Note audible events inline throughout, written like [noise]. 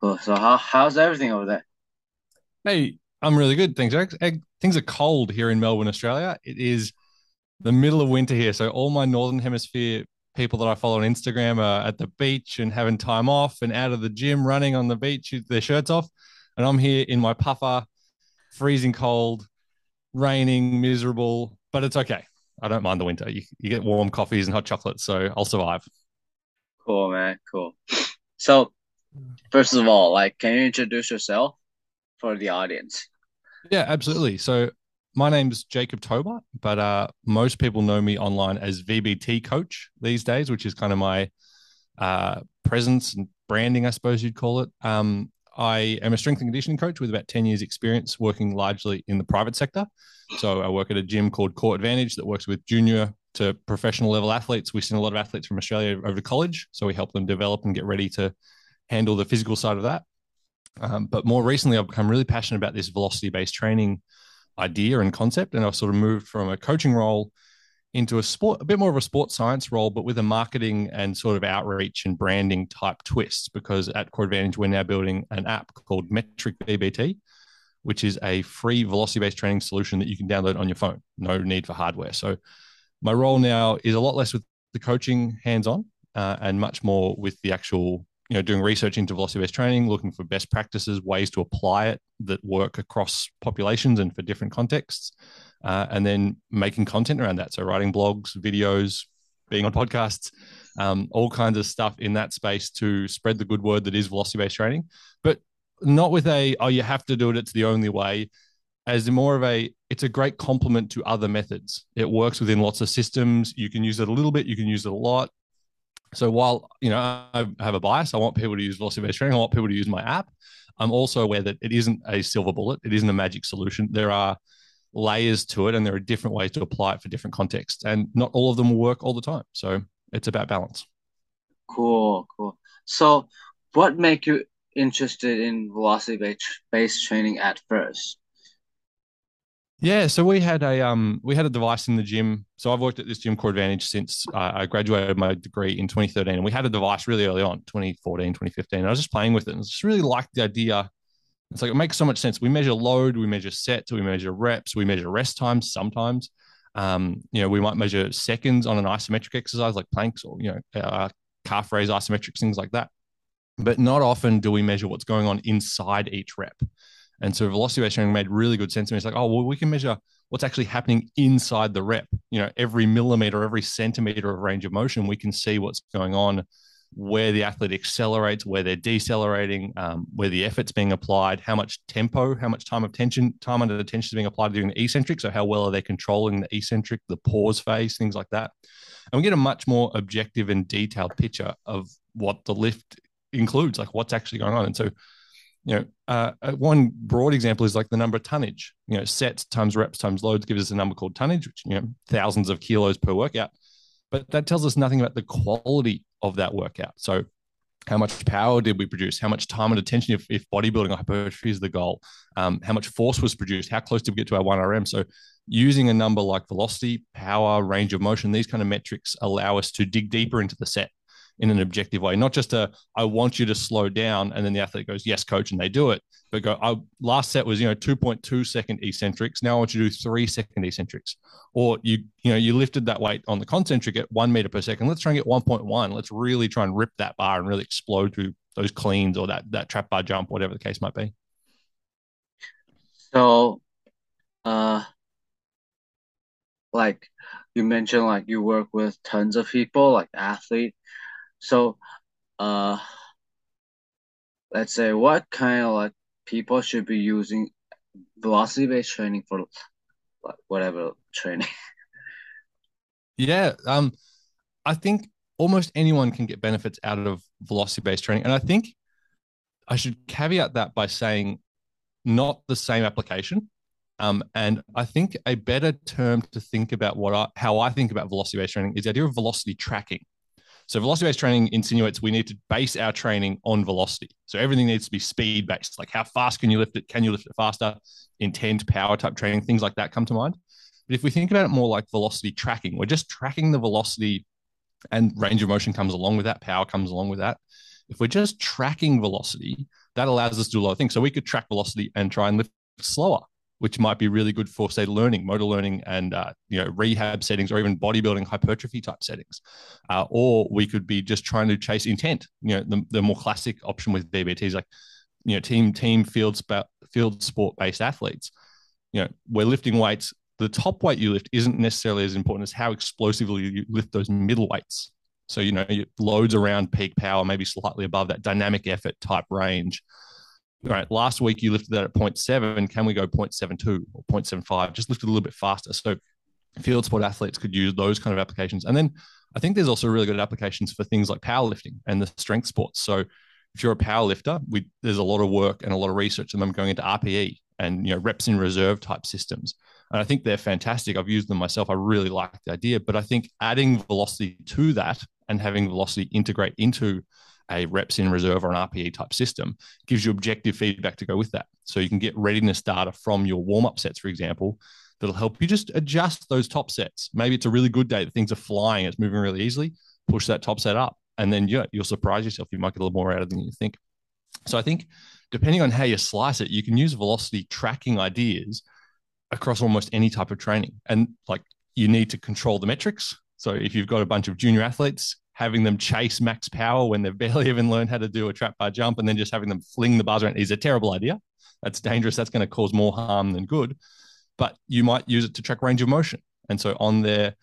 Cool. So how how's everything over there? Hey, I'm really good. Thanks, Alex. Things are cold here in Melbourne, Australia. It is the middle of winter here. So all my Northern Hemisphere people that I follow on Instagram are at the beach and having time off and out of the gym, running on the beach with their shirts off. And I'm here in my puffer, freezing cold, raining, miserable, but it's okay. I don't mind the winter. You, you get warm coffees and hot chocolates, so I'll survive. Cool, man. Cool. So first of all, like, can you introduce yourself for the audience? Yeah, absolutely. So my name's Jacob Tober, but uh, most people know me online as VBT coach these days, which is kind of my uh, presence and branding, I suppose you'd call it. Um, I am a strength and conditioning coach with about 10 years experience working largely in the private sector. So I work at a gym called Core Advantage that works with junior to professional level athletes. We send a lot of athletes from Australia over to college. So we help them develop and get ready to handle the physical side of that. Um, but more recently, I've become really passionate about this velocity based training idea and concept. And I've sort of moved from a coaching role into a sport, a bit more of a sports science role, but with a marketing and sort of outreach and branding type twist. Because at Core Advantage, we're now building an app called Metric VBT, which is a free velocity based training solution that you can download on your phone. No need for hardware. So my role now is a lot less with the coaching hands on uh, and much more with the actual you know doing research into velocity based training looking for best practices ways to apply it that work across populations and for different contexts uh, and then making content around that. So writing blogs videos being on podcasts um, all kinds of stuff in that space to spread the good word that is velocity based training. But not with a oh you have to do it it's the only way as more of a it's a great complement to other methods. It works within lots of systems. You can use it a little bit you can use it a lot so while you know I have a bias, I want people to use velocity based training. I want people to use my app. I'm also aware that it isn't a silver bullet. It isn't a magic solution. There are layers to it, and there are different ways to apply it for different contexts, and not all of them will work all the time. So it's about balance. Cool, cool. So what make you interested in velocity based training at first? Yeah, so we had a um we had a device in the gym. So I've worked at this gym Core Advantage since uh, I graduated my degree in 2013, and we had a device really early on, 2014, 2015. And I was just playing with it, and I just really liked the idea. It's like it makes so much sense. We measure load, we measure sets, we measure reps, we measure rest times sometimes. Um, you know, we might measure seconds on an isometric exercise like planks or you know uh, calf raise isometrics, things like that. But not often do we measure what's going on inside each rep. And so velocity based training made really good sense to me. It's like, oh, well, we can measure what's actually happening inside the rep. You know, every millimeter, every centimeter of range of motion, we can see what's going on, where the athlete accelerates, where they're decelerating, um, where the effort's being applied, how much tempo, how much time of tension, time under tension is being applied during the eccentric. So how well are they controlling the eccentric, the pause phase, things like that. And we get a much more objective and detailed picture of what the lift includes, like what's actually going on. And so you know, uh, uh, one broad example is like the number of tonnage. You know, sets times reps times loads gives us a number called tonnage, which you know, thousands of kilos per workout. But that tells us nothing about the quality of that workout. So, how much power did we produce? How much time under tension if, if bodybuilding or hypertrophy is the goal? Um, how much force was produced? How close did we get to our 1RM? So, using a number like velocity, power, range of motion, these kind of metrics allow us to dig deeper into the set in an objective way, not just a I want you to slow down, and then the athlete goes yes, coach, and they do it, but go. I, last set was you know 2.2 second eccentrics. Now I want you to do three second eccentrics, or you you know you lifted that weight on the concentric at one meter per second. Let's try and get 1.1. Let's really try and rip that bar and really explode through those cleans or that that trap bar jump, whatever the case might be. So, uh, like you mentioned, like you work with tons of people, like athletes so, uh, let's say what kind of like people should be using velocity-based training for like whatever training? [laughs] Yeah, um, I think almost anyone can get benefits out of velocity-based training, and I think I should caveat that by saying not the same application. Um, and I think a better term to think about what I, how I think about velocity-based training is the idea of velocity tracking. So velocity based training insinuates we need to base our training on velocity. So everything needs to be speed based. Like how fast can you lift it? Can you lift it faster? Intent, power type training, things like that come to mind. But if we think about it more like velocity tracking, we're just tracking the velocity and range of motion comes along with that, power comes along with that. If we're just tracking velocity, that allows us to do a lot of things. So we could track velocity and try and lift slower, which might be really good for say learning, motor learning, and uh, you know rehab settings, or even bodybuilding hypertrophy type settings. Uh, or we could be just trying to chase intent. You know, the, the more classic option with VBT is like you know team team field field sport based athletes. You know, we're lifting weights. The top weight you lift isn't necessarily as important as how explosively you lift those middle weights. So, you know, loads around peak power, maybe slightly above that dynamic effort type range. Right. Last week you lifted that at 0.7. Can we go 0.72 or 0.75? Just lift it a little bit faster. So field sport athletes could use those kind of applications. And then I think there's also really good applications for things like powerlifting and the strength sports. So if you're a power lifter, we, there's a lot of work and a lot of research and them going into RPE and you know reps in reserve type systems. And I think they're fantastic. I've used them myself. I really like the idea, but I think adding velocity to that and having velocity integrate into a reps in reserve or an RPE type system gives you objective feedback to go with that. So you can get readiness data from your warm up sets, for example, that'll help you just adjust those top sets. Maybe it's a really good day, things are flying, it's moving really easily. Push that top set up, and then yeah, you'll surprise yourself. You might get a little more out of it than you think. So I think depending on how you slice it, you can use velocity tracking ideas across almost any type of training. And like you need to control the metrics. So if you've got a bunch of junior athletes, having them chase max power when they've [laughs] barely even learned how to do a trap bar jump and then just having them fling the bars around is a terrible idea. That's dangerous. That's going to cause more harm than good. But you might use it to track range of motion. And so on their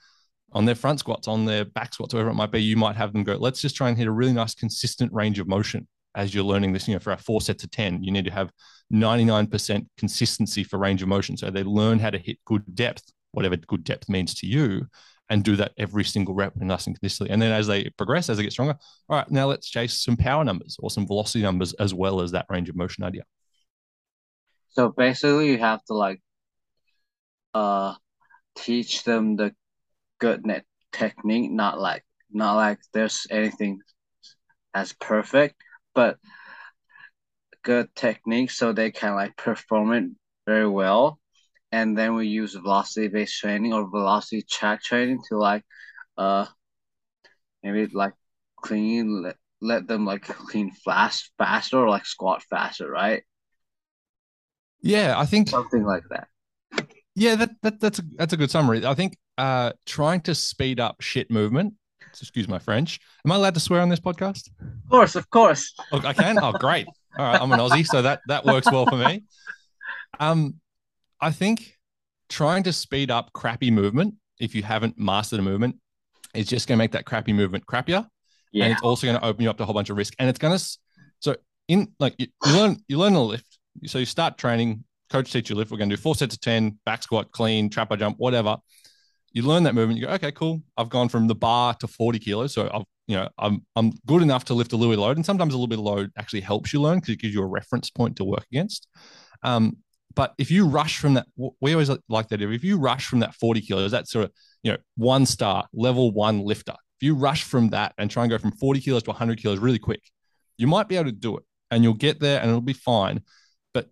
on their front squats, on their back squats, whatever it might be, you might have them go, let's just try and hit a really nice consistent range of motion as you're learning this, you know, for our four sets of 10, you need to have 99% consistency for range of motion. So they learn how to hit good depth, whatever good depth means to you, and do that every single rep and nice and consistently. And then as they progress, as they get stronger, all right, now let's chase some power numbers or some velocity numbers as well as that range of motion idea. So basically you have to like uh teach them the good net technique, not like not like there's anything as perfect, but good technique so they can like perform it very well. And then we use velocity based training or velocity track training to like uh maybe like clean let, let them like clean fast faster or like squat faster, right? Yeah, I think something like that. Yeah, that, that that's a that's a good summary. I think uh trying to speed up shit movement excuse my French. Am I allowed to swear on this podcast? Of course, of course. Oh, I can. Oh, great. All right, I'm an Aussie, so that that works well for me. Um, I think trying to speed up crappy movement if you haven't mastered a movement is just going to make that crappy movement crappier, yeah. and it's also going to open you up to a whole bunch of risk. And it's going to so in like you, you learn you learn a lift, so you start training. Coach teach you lift. We're going to do four sets of ten, back squat, clean, trap bar jump, whatever you learn that movement. You go, okay, cool. I've gone from the bar to 40 kilos. So I've, you know, I'm, I'm good enough to lift a little bit of load. And sometimes a little bit of load actually helps you learn because it gives you a reference point to work against. Um, but if you rush from that, we always like that. If you rush from that 40 kilos, that's sort of, you know, one star, level one lifter. If you rush from that and try and go from 40 kilos to 100 kilos really quick, you might be able to do it and you'll get there and it'll be fine. But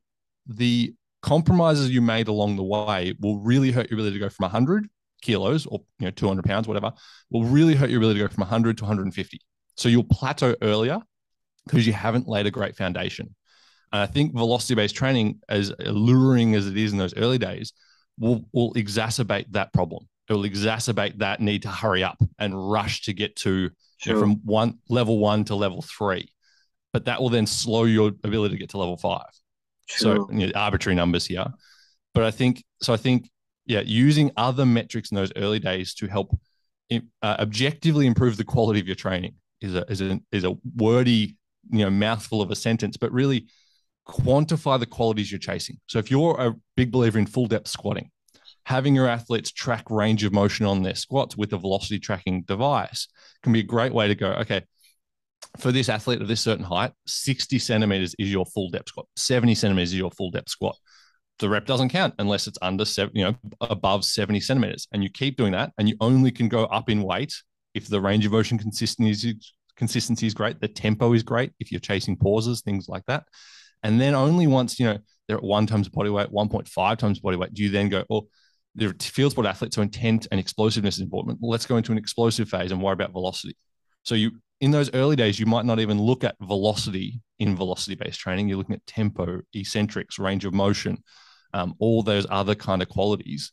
the compromises you made along the way will really hurt your ability to go from 100 kilos or you know 200 pounds whatever will really hurt your ability to go from 100 to 150 so you'll plateau earlier because you haven't laid a great foundation and i think velocity based training as alluring as it is in those early days will will exacerbate that problem it will exacerbate that need to hurry up and rush to get to sure. you know, from one level one to level three but that will then slow your ability to get to level five sure. so you know, arbitrary numbers here but i think so i think yeah, using other metrics in those early days to help uh, objectively improve the quality of your training is a is a is a wordy you know mouthful of a sentence, but really quantify the qualities you're chasing. So if you're a big believer in full depth squatting, having your athletes track range of motion on their squats with a velocity tracking device can be a great way to go. Okay, for this athlete of this certain height, 60 centimeters is your full depth squat, 70 centimeters is your full depth squat the rep doesn't count unless it's under seven, you know, above 70 centimeters. And you keep doing that, and you only can go up in weight if the range of motion consistency is, consistency is great, the tempo is great, if you're chasing pauses, things like that. And then only once, you know, they're at one times body weight, 1.5 times body weight, do you then go, well, they're field sport athletes, so intent and explosiveness is important. Let's go into an explosive phase and worry about velocity. So you in those early days, you might not even look at velocity in velocity based training. You're looking at tempo, eccentrics, range of motion, um, all those other kind of qualities.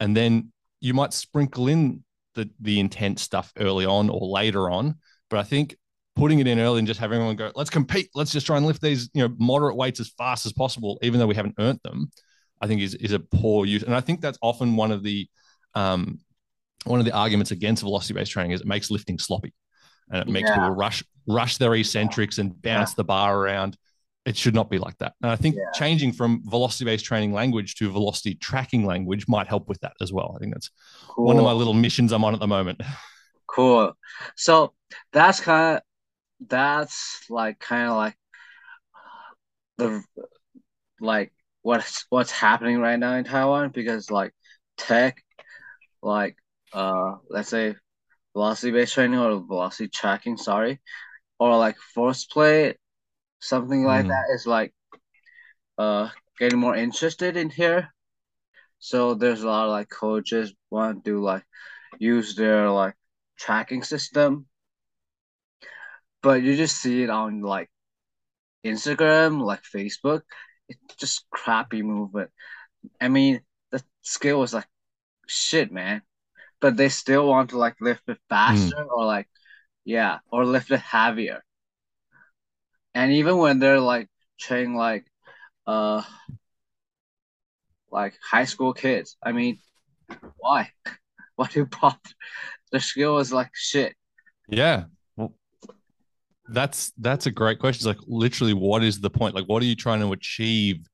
And then you might sprinkle in the, the intense stuff early on or later on. But I think putting it in early and just having everyone go, let's compete, let's just try and lift these, you know, moderate weights as fast as possible, even though we haven't earned them, I think is is a poor use. And I think that's often one of the um, one of the arguments against velocity based training is it makes lifting sloppy and it makes yeah. people rush rush their eccentrics and bounce yeah. the bar around. It should not be like that. And I think yeah. changing from velocity based training language to velocity tracking language might help with that as well. I think that's cool. one of my little missions I'm on at the moment. [laughs] Cool. So that's kind of that's like kind of like the like what's what's happening right now in Taiwan because like tech like uh let's say velocity based training or velocity tracking, sorry, or like force play, something like mm. that is like uh getting more interested in here. So there's a lot of like coaches want to like use their like tracking system. But you just see it on like Instagram, like Facebook. It's just crappy movement. I mean, the skill was like shit, man but they still want to like lift it faster mm. or like yeah or lift it heavier and even when they're like training like uh like high school kids i mean why [laughs] why do you pop the skill is like shit yeah that's that's a great question it's like literally what is the point like what are you trying to achieve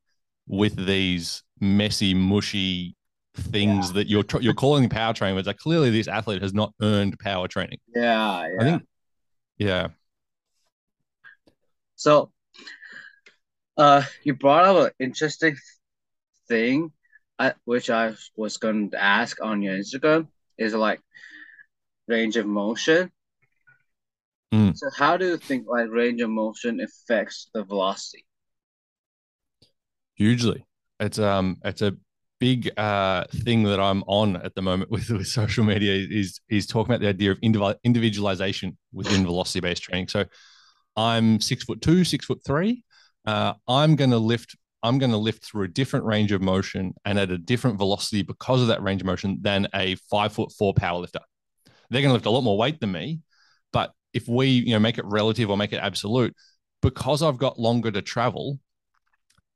with these messy mushy things yeah. that you're you're calling power training, but like clearly this athlete has not earned power training. Yeah, yeah. I think, yeah. So, uh, you brought up an interesting thing, uh, which I was going to ask on your Instagram is like range of motion. Mm. So, how do you think like range of motion affects the velocity? Hugely. It's um, it's a big uh, thing that I'm on at the moment [laughs] with, with social media is is talking about the idea of individual individualization within velocity based training. So I'm six foot two, six foot three. Uh, I'm going to lift. I'm going to lift through a different range of motion and at a different velocity because of that range of motion than a five foot four power lifter. They're going to lift a lot more weight than me, if we you know make it relative or make it absolute, because I've got longer to travel,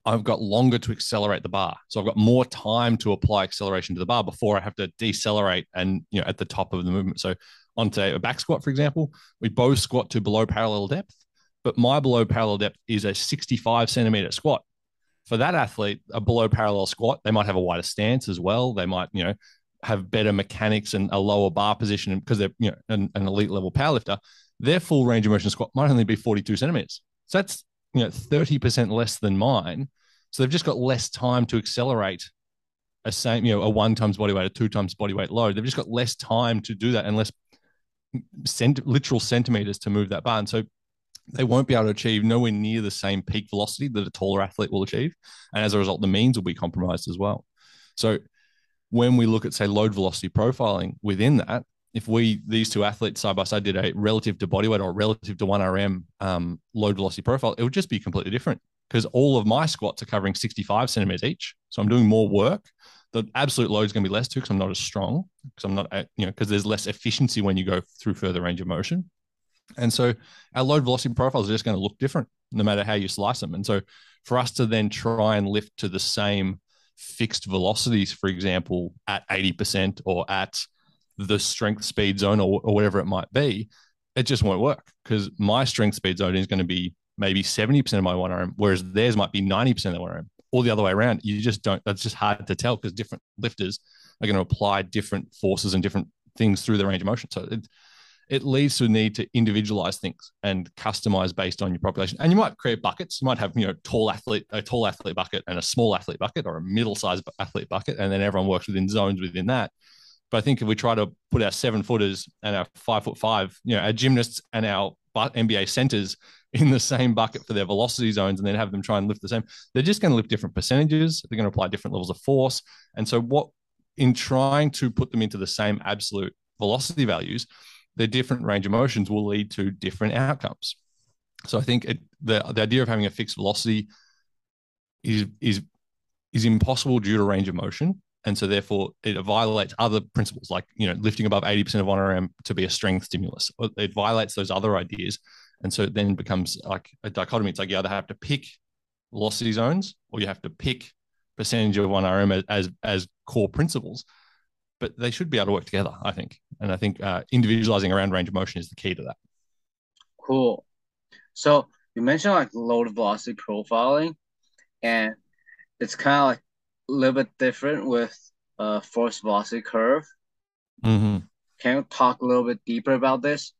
I've got longer to accelerate the bar. So I've got more time to apply acceleration to the bar before I have to decelerate and, you know, at the top of the movement. So onto a back squat, for example, we both squat to below parallel depth, but my below parallel depth is a 65 centimeter squat. For that athlete, a below parallel squat, they might have a wider stance as well. They might, you know, have better mechanics and a lower bar position because they're, you know, an, an elite level powerlifter. Their full range of motion squat might only be 42 centimeters. So that's you know 30% less than mine so they've just got less time to accelerate a same, you know, a one times body weight, a two times body weight load. They've just got less time to do that and less cent- literal centimeters to move that bar. And so they won't be able to achieve nowhere near the same peak velocity that a taller athlete will achieve. And as a result, the means will be compromised as well. So when we look at, say, load velocity profiling within that, if we these two athletes side by side did a relative to body weight or relative to one RM um, load velocity profile, it would just be completely different because all of my squats are covering 65 centimeters each. So I'm doing more work. The absolute load is going to be less too because I'm not as strong because I'm not, you know, because there's less efficiency when you go through further range of motion. And so our load velocity profiles are just going to look different no matter how you slice them. And so for us to then try and lift to the same fixed velocities, for example, at 80% or at the strength speed zone or, or whatever it might be, it just won't work because my strength speed zone is going to be maybe 70% of my one RM, whereas theirs might be 90% of the one RM, or the other way around. You just don't, that's just hard to tell because different lifters are going to apply different forces and different things through the range of motion. So it, it leads to a need to individualize things and customize based on your population. And you might create buckets. You might have, you know, tall athlete, a tall athlete bucket and a small athlete bucket or a middle-sized athlete bucket. And then everyone works within zones within that. But I think if we try to put our seven footers and our five foot five, you know, our gymnasts and our NBA centers in the same bucket for their velocity zones and then have them try and lift the same, they're just going to lift different percentages. They're going to apply different levels of force. And so, what in trying to put them into the same absolute velocity values, their different range of motions will lead to different outcomes. So I think it, the the idea of having a fixed velocity is is is impossible due to range of motion, and so therefore it violates other principles like you know lifting above eighty percent of one RM to be a strength stimulus. It violates those other ideas, and so it then becomes like a dichotomy. It's like you either have to pick velocity zones or you have to pick percentage of one RM as as, core principles. But they should be able to work together, I think. And I think uh, individualizing around range of motion is the key to that. Cool. So you mentioned like load velocity profiling, and it's kind of like little bit different with a force velocity curve. Mm-hmm. Can you talk a little bit deeper about this?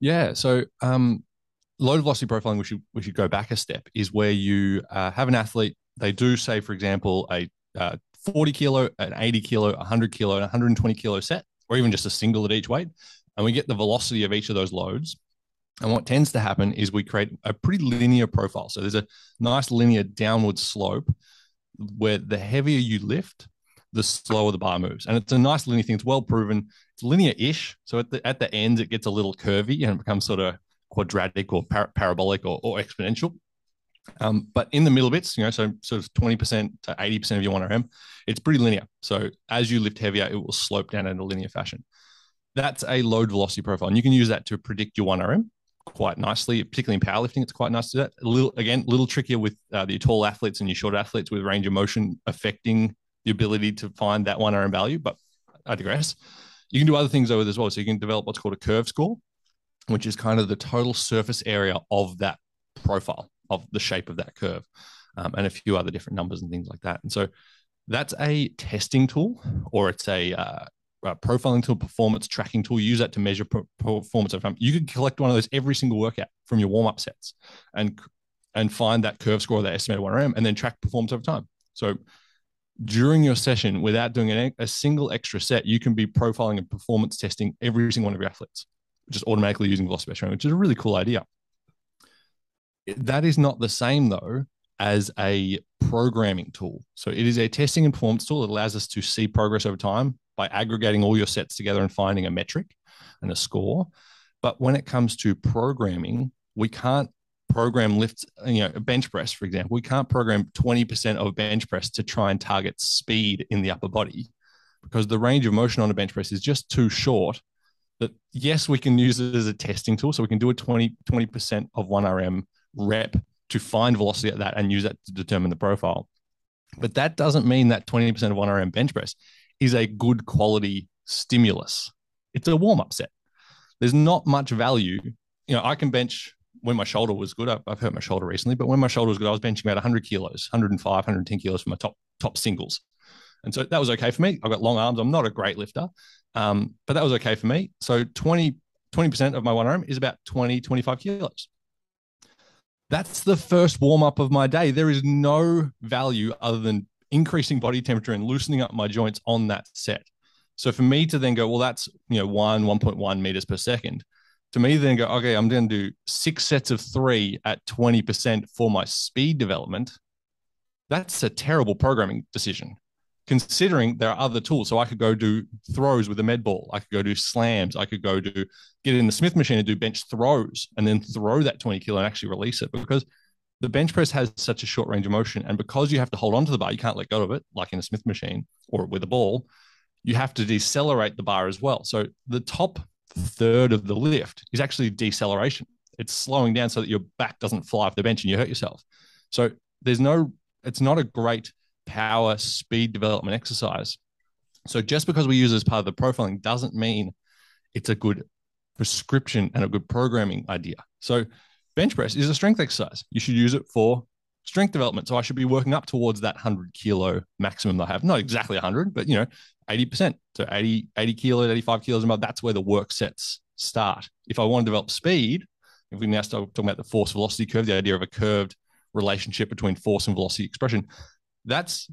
Yeah. So um, load velocity profiling, we should we should go back a step, is where you uh, have an athlete. They do say, for example, a uh, 40 kilo, an 80 kilo, 100 kilo, and 120 kilo set, or even just a single at each weight, and we get the velocity of each of those loads. And what tends to happen is we create a pretty linear profile. So there's a nice linear downward slope where the heavier you lift, the slower the bar moves. And it's a nice linear thing. It's well proven. It's linear-ish. So at the at the end, it gets a little curvy and it becomes sort of quadratic or par- parabolic or, or exponential. Um, but in the middle bits, you know, so sort of 20% to 80% of your 1RM, it's pretty linear. So as you lift heavier, it will slope down in a linear fashion. That's a load velocity profile. And you can use that to predict your 1RM quite nicely, particularly in powerlifting. It's quite nice to that. A little, again, a little trickier with uh, the tall athletes and your short athletes with range of motion affecting the ability to find that 1RM value, but I digress. You can do other things over as well. So you can develop what's called a curve score, which is kind of the total surface area of that profile of the shape of that curve, um, and a few other different numbers and things like that. And so that's a testing tool, or it's a, uh, a profiling tool, performance tracking tool. Use that to measure performance over time. Um, you could collect one of those every single workout from your warm up sets, and and find that curve score, that estimated one RM, and then track performance over time. So during your session, without doing an, a single extra set, you can be profiling and performance testing every single one of your athletes just automatically using velocity training, which is a really cool idea. That is not the same though as a programming tool. So it is a testing and performance tool that allows us to see progress over time by aggregating all your sets together and finding a metric and a score. But when it comes to programming, we can't program lifts, you know, a bench press, for example, we can't program 20% of bench press to try and target speed in the upper body because the range of motion on a bench press is just too short that yes, we can use it as a testing tool. So we can do a 20, 20% of 1RM rep to find velocity at that and use that to determine the profile. But that doesn't mean that 20% of 1RM bench press is a good quality stimulus. It's a warm up set. There's not much value. You know, I can bench when my shoulder was good. I've, hurt my shoulder recently, but when my shoulder was good, I was benching about 100 kilos, 105, 110 kilos for my top top singles. And so that was okay for me. I've got long arms. I'm not a great lifter, um, but that was okay for me. So 20, 20% of my one RM is about 20, 25 kilos. That's the first warm up of my day. There is no value other than increasing body temperature and loosening up my joints on that set. So for me to then go, well, that's you know one, 1.1 meters per second. To me, then go, okay, I'm going to do six sets of three at 20% for my speed development. That's a terrible programming decision considering there are other tools. So I could go do throws with a med ball. I could go do slams. I could go do get in the Smith machine and do bench throws and then throw that 20 kilo and actually release it because the bench press has such a short range of motion. And because you have to hold onto the bar, you can't let go of it, like in a Smith machine or with a ball. You have to decelerate the bar as well. So the top third of the lift is actually deceleration. It's slowing down so that your back doesn't fly off the bench and you hurt yourself. So there's no, it's not a great power speed development exercise. So just because we use it as part of the profiling doesn't mean it's a good prescription and a good programming idea. So bench press is a strength exercise. You should use it for strength development. So I should be working up towards that 100 kilo maximum I have. Not exactly 100, but you know, 80%. So 80, 80 kilos, 85 kilos above, that's where the work sets start. If I want to develop speed, if we now start talking about the force velocity curve, the idea of a curved relationship between force and velocity expression, that's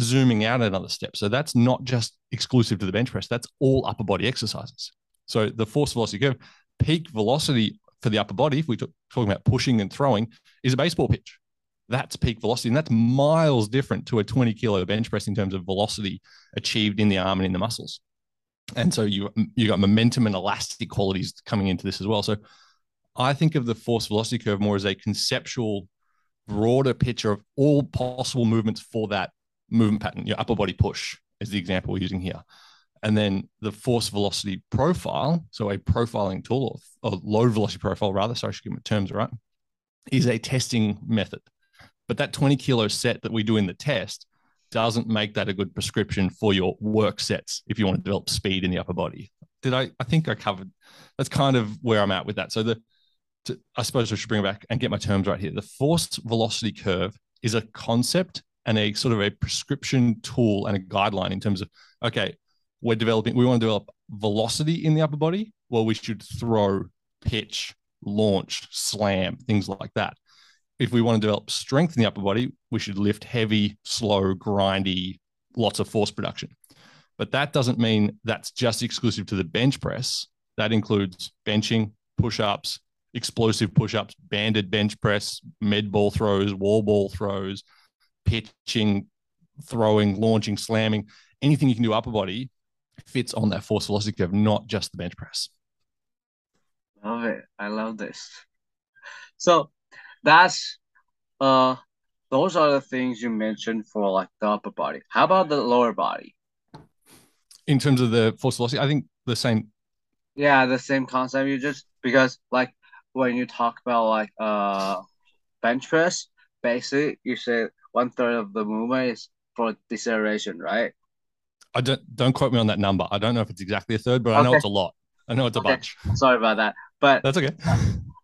zooming out another step. So that's not just exclusive to the bench press, that's all upper body exercises. So the force velocity curve, peak velocity for the upper body, if we're talking about pushing and throwing, is a baseball pitch. That's peak velocity. And that's miles different to a 20 kilo bench press in terms of velocity achieved in the arm and in the muscles. and so you you got momentum and elastic qualities coming into this as well. So I think of the force velocity curve more as a conceptual, broader picture of all possible movements for that movement pattern. Your upper body push is the example we're using here. And then the force velocity profile, so a profiling tool or, or load velocity profile, rather, sorry, I should get my terms right, is a testing method. But that 20 kilo set that we do in the test doesn't make that a good prescription for your work sets if you want to develop speed in the upper body. Did I? I think I covered. That's kind of where I'm at with that. So the, to, I suppose I should bring it back and get my terms right here. The force velocity curve is a concept and a sort of a prescription tool and a guideline in terms of okay, we're developing. We want to develop velocity in the upper body. Well, we should throw, pitch, launch, slam, things like that if we want to develop strength in the upper body, we should lift heavy, slow, grindy, lots of force production. But that doesn't mean that's just exclusive to the bench press. That includes benching, push ups, explosive push ups, banded bench press, med ball throws, wall ball throws, pitching, throwing, launching, slamming. Anything you can do upper body fits on that force velocity curve, not just the bench press. Love it. I love this. So that's uh those are the things you mentioned for like the upper body. How about the lower body? In terms of the force velocity, I think the same. Yeah, the same concept. You just because like when you talk about like uh bench press, basically you say one third of the movement is for deceleration, right? I don't don't quote me on that number. I don't know if it's exactly a third, but okay. I know it's a lot. I know it's a okay. bunch. Sorry about that, but that's okay.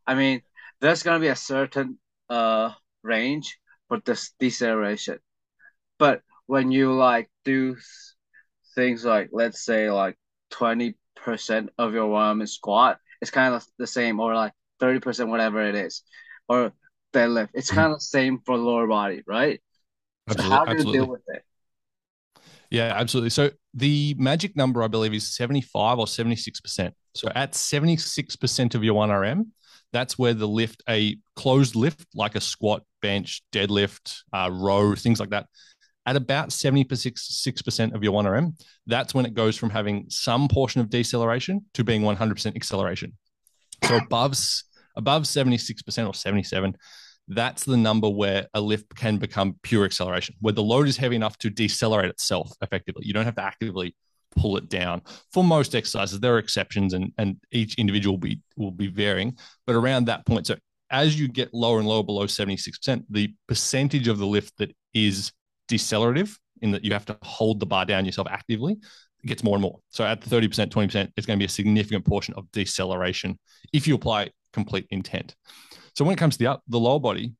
I mean, there's gonna be a certain uh range for this deceleration. But when you like do things like let's say like twenty percent of your is squat, it's kind of the same, or like thirty percent, whatever it is, or deadlift. It's kind of the same for lower body, right? Absolutely, so how do absolutely. deal with it? Yeah, absolutely. So the magic number, I believe, is 75 or 76%. So at 76% of your 1RM, that's where the lift, a closed lift like a squat, bench, deadlift, uh, row, things like that, at about 76% of your 1RM, that's when it goes from having some portion of deceleration to being 100% acceleration. So above, above 76% or 77, that's the number where a lift can become pure acceleration, where the load is heavy enough to decelerate itself effectively. You don't have to actively pull it down. For most exercises, there are exceptions, and and each individual will be will be varying. But around that point, so as you get lower and lower below seventy six percent, the percentage of the lift that is decelerative, in that you have to hold the bar down yourself actively, gets more and more. So at percent, twenty percent, it's going to be a significant portion of deceleration if you apply complete intent. So when it comes to the up, the lower body,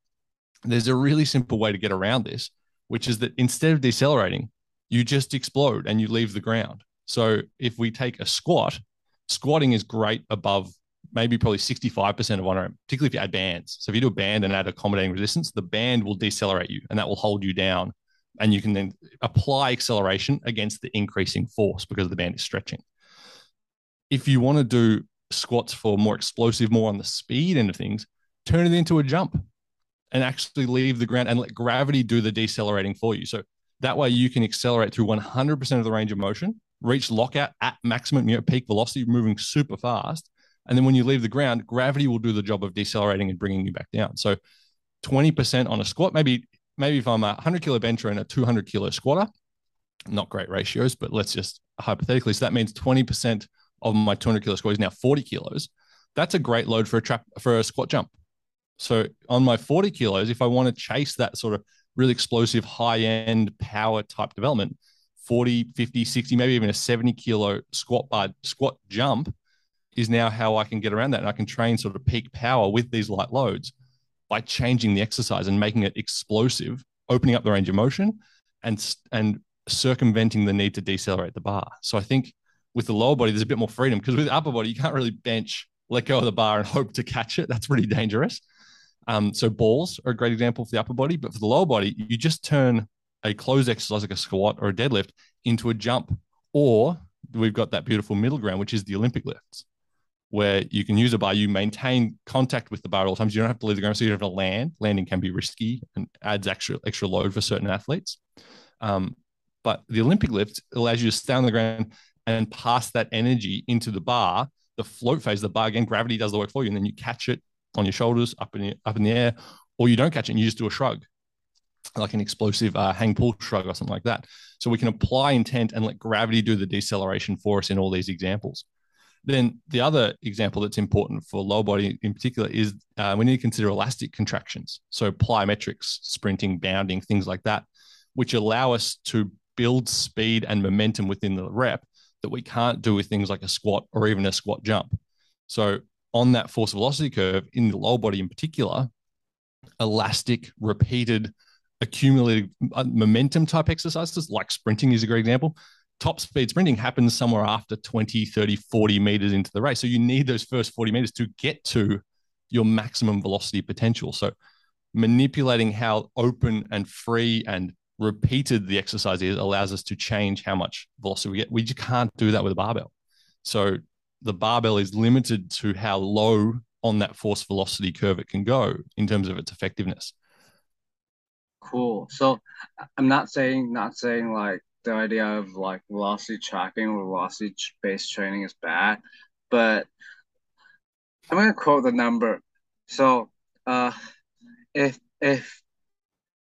there's a really simple way to get around this, which is that instead of decelerating, you just explode and you leave the ground. So if we take a squat, squatting is great above maybe probably 65% of one RM, particularly if you add bands. So if you do a band and add accommodating resistance, the band will decelerate you and that will hold you down. And you can then apply acceleration against the increasing force because the band is stretching. If you want to do squats for more explosive, more on the speed end of things, turn it into a jump and actually leave the ground and let gravity do the decelerating for you. So that way you can accelerate through 100% of the range of motion, reach lockout at maximum you know, peak velocity, moving super fast. And then when you leave the ground, gravity will do the job of decelerating and bringing you back down. So 20% on a squat, maybe maybe if I'm a 100 kilo bencher and a 200 kilo squatter, not great ratios, but let's just hypothetically. So that means 20% of my 200 kilo squat is now 40 kilos. That's a great load for a trap for a squat jump. So on my 40 kilos, if I want to chase that sort of really explosive high end power type development 40 50 60 maybe even a 70 kilo squat bar squat jump is now how i can get around that. And i can train sort of peak power with these light loads by changing the exercise and making it explosive opening up the range of motion and and circumventing the need to decelerate the bar. So i think with the lower body there's a bit more freedom because with the upper body you can't really bench let go of the bar and [laughs] hope to catch it. That's pretty dangerous um, so balls are a great example for the upper body, but for the lower body, you just turn a closed exercise like a squat or a deadlift into a jump. Or we've got that beautiful middle ground, which is the Olympic lifts, where you can use a bar, you maintain contact with the bar at all times. You don't have to leave the ground, so you don't have to land. Landing can be risky and adds extra extra load for certain athletes. Um, but the Olympic lift allows you to stay on the ground and pass that energy into the bar, the float phase, the bar again, gravity does the work for you, and then you catch it on your shoulders up in the, up in the air, or you don't catch it and you just do a shrug, like an explosive uh, hang pull shrug or something like that. So we can apply intent and let gravity do the deceleration for us in all these examples. Then the other example that's important for lower body in particular is uh, we need to consider elastic contractions. So plyometrics, sprinting, bounding, things like that, which allow us to build speed and momentum within the rep that we can't do with things like a squat or even a squat jump. So on that force velocity curve in the lower body in particular, elastic, repeated, accumulated uh, momentum type exercises like sprinting is a great example top speed sprinting happens somewhere after 20, 30, 40 meters into the race. So you need those first 40 meters to get to your maximum velocity potential. So manipulating how open and free and repeated the exercise is allows us to change how much velocity we get. We just can't do that with a barbell. So the barbell is limited to how low on that force velocity curve it can go in terms of its effectiveness. Cool. So I'm not saying not saying like the idea of like velocity tracking or velocity based training is bad, but I'm gonna quote the number. So, uh, if if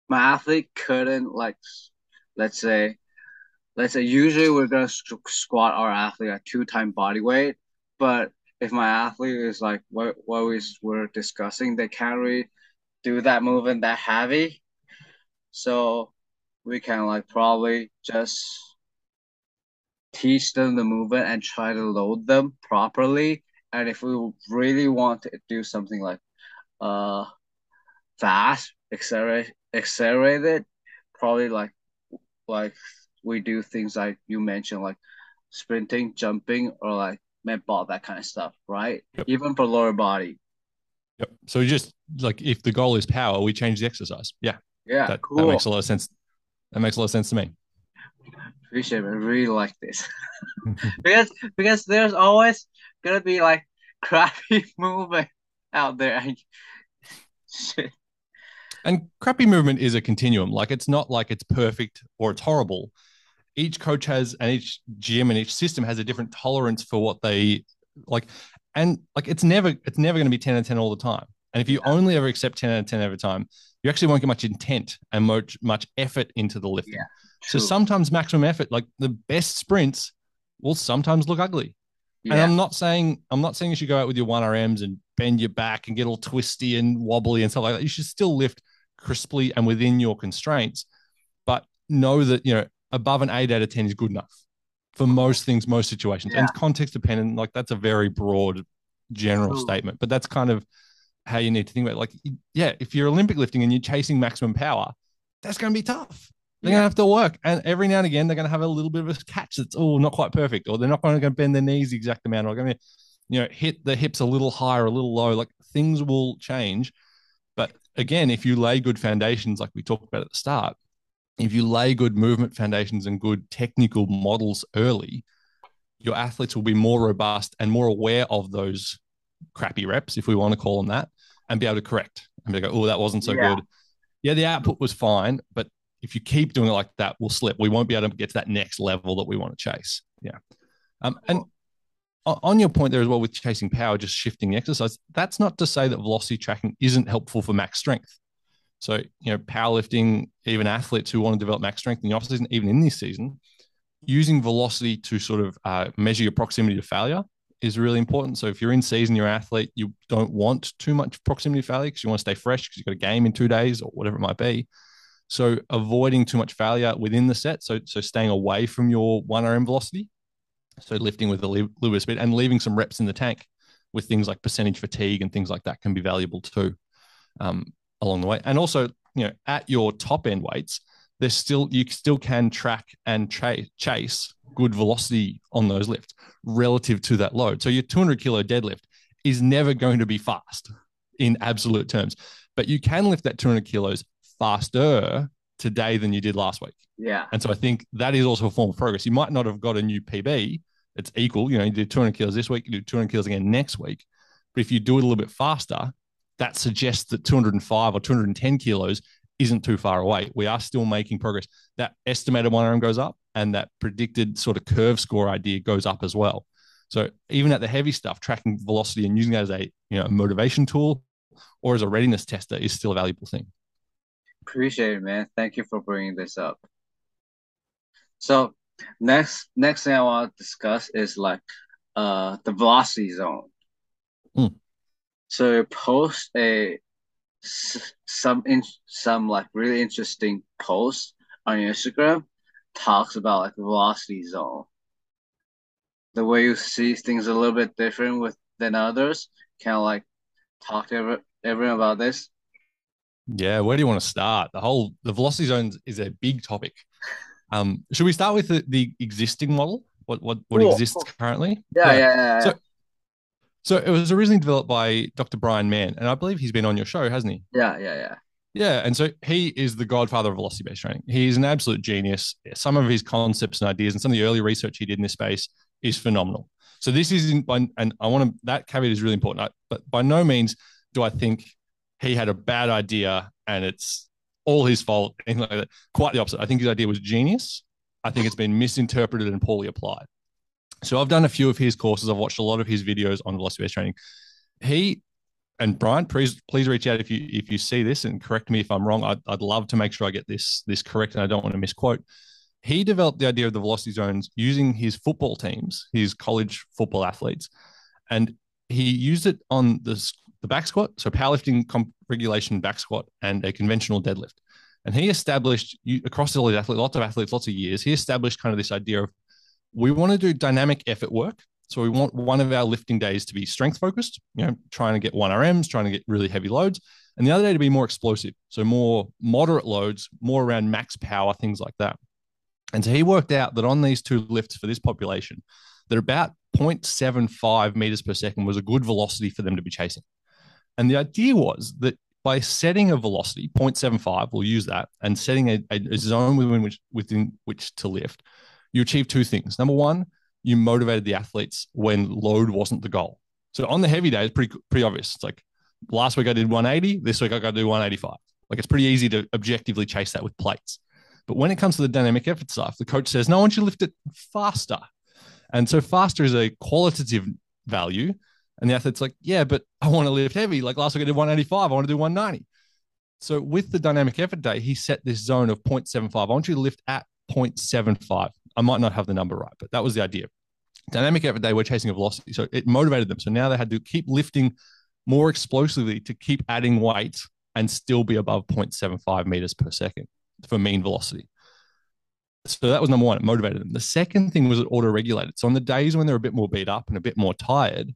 my athlete couldn't like, let's say, let's say usually we're gonna squat our athlete at two time body weight, but if my athlete is like what what we were discussing, they can't really do that movement that heavy. So we can like probably just teach them the movement and try to load them properly. And if we really want to do something like uh fast, accelerate accelerated, probably like like we do things like you mentioned, like sprinting, jumping, or like med ball, that kind of stuff, right? Yep. Even for lower body. Yep. So just like if the goal is power, we change the exercise. Yeah. Yeah. That, cool. that makes a lot of sense. That makes a lot of sense to me. Appreciate it. I really like this [laughs] because because there's always gonna be like [laughs] crappy movement out there. [laughs] Shit. And crappy movement is a continuum. Like it's not like it's perfect or it's horrible. Each coach has and each gym and each system has a different tolerance for what they like. And like it's never it's never going to be 10 and 10 all the time. And if you only ever accept 10 out of 10 every time, you actually won't get much intent and much much effort into the lifting. Yeah, so sometimes maximum effort, like the best sprints, will sometimes look ugly. Yeah. And I'm not saying I'm not saying you should go out with your one RMs and bend your back and get all twisty and wobbly and stuff like that. You should still lift crisply and within your constraints, but know that you know above an eight out of ten is good enough for most things, most situations, yeah. and context dependent. Like that's a very broad, general Ooh. statement, but that's kind of how you need to think about it. like yeah if you're olympic lifting and you're chasing maximum power that's going to be tough they're yeah. going to have to work and every now and again they're going to have a little bit of a catch that's oh not quite perfect or they're not going to bend their knees the exact amount or going to you know hit the hips a little higher a little low like things will change but again if you lay good foundations like we talked about at the start if you lay good movement foundations and good technical models early your athletes will be more robust and more aware of those crappy reps, if we want to call them that, and be able to correct and be like, oh, that wasn't so yeah. good. Yeah, the output was fine, but if you keep doing it like that, we'll slip. We won't be able to get to that next level that we want to chase. Yeah. Um, and on your point there as well with chasing power, just shifting the exercise, that's not to say that velocity tracking isn't helpful for max strength. So, you know, powerlifting, even athletes who want to develop max strength in the off season, even in this season, using velocity to sort of uh, measure your proximity to failure is really important. So if you're in season, you're an athlete, you don't want too much proximity to failure because you want to stay fresh because you've got a game in two days or whatever it might be. So avoiding too much failure within the set. So so staying away from your one RM velocity. So lifting with a little bit of speed and leaving some reps in the tank with things like percentage fatigue and things like that can be valuable too um, along the way. And also, you know, at your top end weights, there's still you still can track and tra- chase good velocity on those lifts relative to that load. So your 200 kilo deadlift is never going to be fast in absolute terms, but you can lift that 200 kilos faster today than you did last week. Yeah. And so I think that is also a form of progress. You might not have got a new PB. It's equal. You know, you do 200 kilos this week, you do 200 kilos again next week. But if you do it a little bit faster, that suggests that 205 or 210 kilos isn't too far away. We are still making progress. That estimated 1RM goes up and that predicted sort of curve score idea goes up as well. So even at the heavy stuff, tracking velocity and using that as a you know motivation tool or as a readiness tester is still a valuable thing. Appreciate it, man. Thank you for bringing this up. So next next thing I want to discuss is like uh the velocity zone. Mm. So you post a some in some like really interesting post on your Instagram talks about like the velocity zone. The way you see things a little bit different with than others. Kind of like talk to every, everyone about this. Yeah, where do you want to start? The whole the velocity zone is a big topic. Um, should we start with the, the existing model? What what what cool. exists currently? Yeah, yeah, yeah, yeah. So, so it was originally developed by Dr. Brian Mann, and I believe he's been on your show, hasn't he? Yeah, yeah, yeah. Yeah, and so he is the godfather of velocity-based training. He's an absolute genius. Some of his concepts and ideas, and some of the early research he did in this space, is phenomenal. So this is, in, and I want to that caveat is really important. But by no means do I think he had a bad idea and it's all his fault. Anything like that. Quite the opposite. I think his idea was genius. I think it's been misinterpreted and poorly applied. So I've done a few of his courses. I've watched a lot of his videos on velocity based training. He and Brian, please please reach out if you if you see this and correct me if I'm wrong. I'd, I'd love to make sure I get this this correct and I don't want to misquote. He developed the idea of the velocity zones using his football teams, his college football athletes, and he used it on the the back squat, so powerlifting comp- regulation back squat, and a conventional deadlift. And he established across all these athletes, lots of athletes, lots of years. He established kind of this idea of we want to do dynamic effort work. So we want one of our lifting days to be strength focused, you know, trying to get one RMs, trying to get really heavy loads, and the other day to be more explosive. So more moderate loads, more around max power, things like that. And so he worked out that on these two lifts for this population, that about 0.75 meters per second was a good velocity for them to be chasing. And the idea was that by setting a velocity, 0.75, we'll use that, and setting a, a zone within which, within which to lift, you achieve two things. Number one, you motivated the athletes when load wasn't the goal. So on the heavy day, it's pretty pretty obvious. It's like last week I did 180, this week I got to do 185. Like it's pretty easy to objectively chase that with plates. But when it comes to the dynamic effort stuff, the coach says, no, I want you to lift it faster. And so faster is a qualitative value. And the athlete's like, yeah, but I want to lift heavy. Like last week I did 185, I want to do 190. So with the dynamic effort day, he set this zone of 0.75. I want you to lift at 0.75. I might not have the number right, but that was the idea. Dynamic effort day, we're chasing a velocity. So it motivated them. So now they had to keep lifting more explosively to keep adding weight and still be above 0.75 meters per second for mean velocity. So that was number one. It motivated them. The second thing was it auto regulated. So on the days when they're a bit more beat up and a bit more tired,